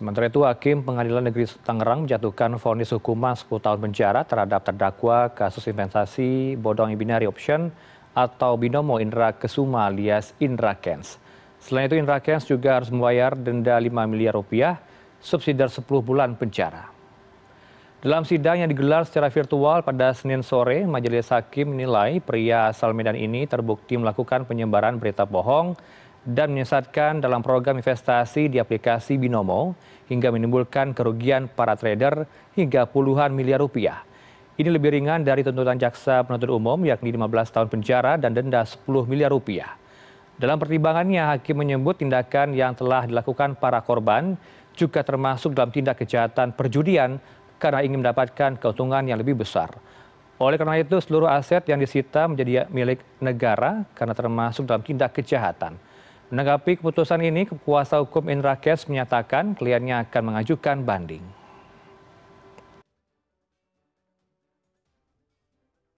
sementara itu hakim pengadilan negeri tangerang menjatuhkan vonis hukuman sepuluh tahun penjara terhadap terdakwa kasus investasi bodong binary option atau binomo indra kesuma alias indra kents. Selain itu indra kents juga harus membayar denda lima miliar rupiah subsidi sepuluh bulan penjara. Dalam sidang yang digelar secara virtual pada senin sore majelis hakim menilai pria asal medan ini terbukti melakukan penyebaran berita bohong dan menyesatkan dalam program investasi di aplikasi binomo hingga menimbulkan kerugian para trader hingga puluhan miliar rupiah. Ini lebih ringan dari tuntutan jaksa penuntut umum yakni lima belas tahun penjara dan denda sepuluh miliar rupiah. Dalam pertimbangannya hakim menyebut tindakan yang telah dilakukan para korban juga termasuk dalam tindak kejahatan perjudian karena ingin mendapatkan keuntungan yang lebih besar. Oleh karena itu seluruh aset yang disita menjadi milik negara karena termasuk dalam tindak kejahatan menanggapi keputusan ini kuasa hukum indra kents menyatakan kliennya akan mengajukan banding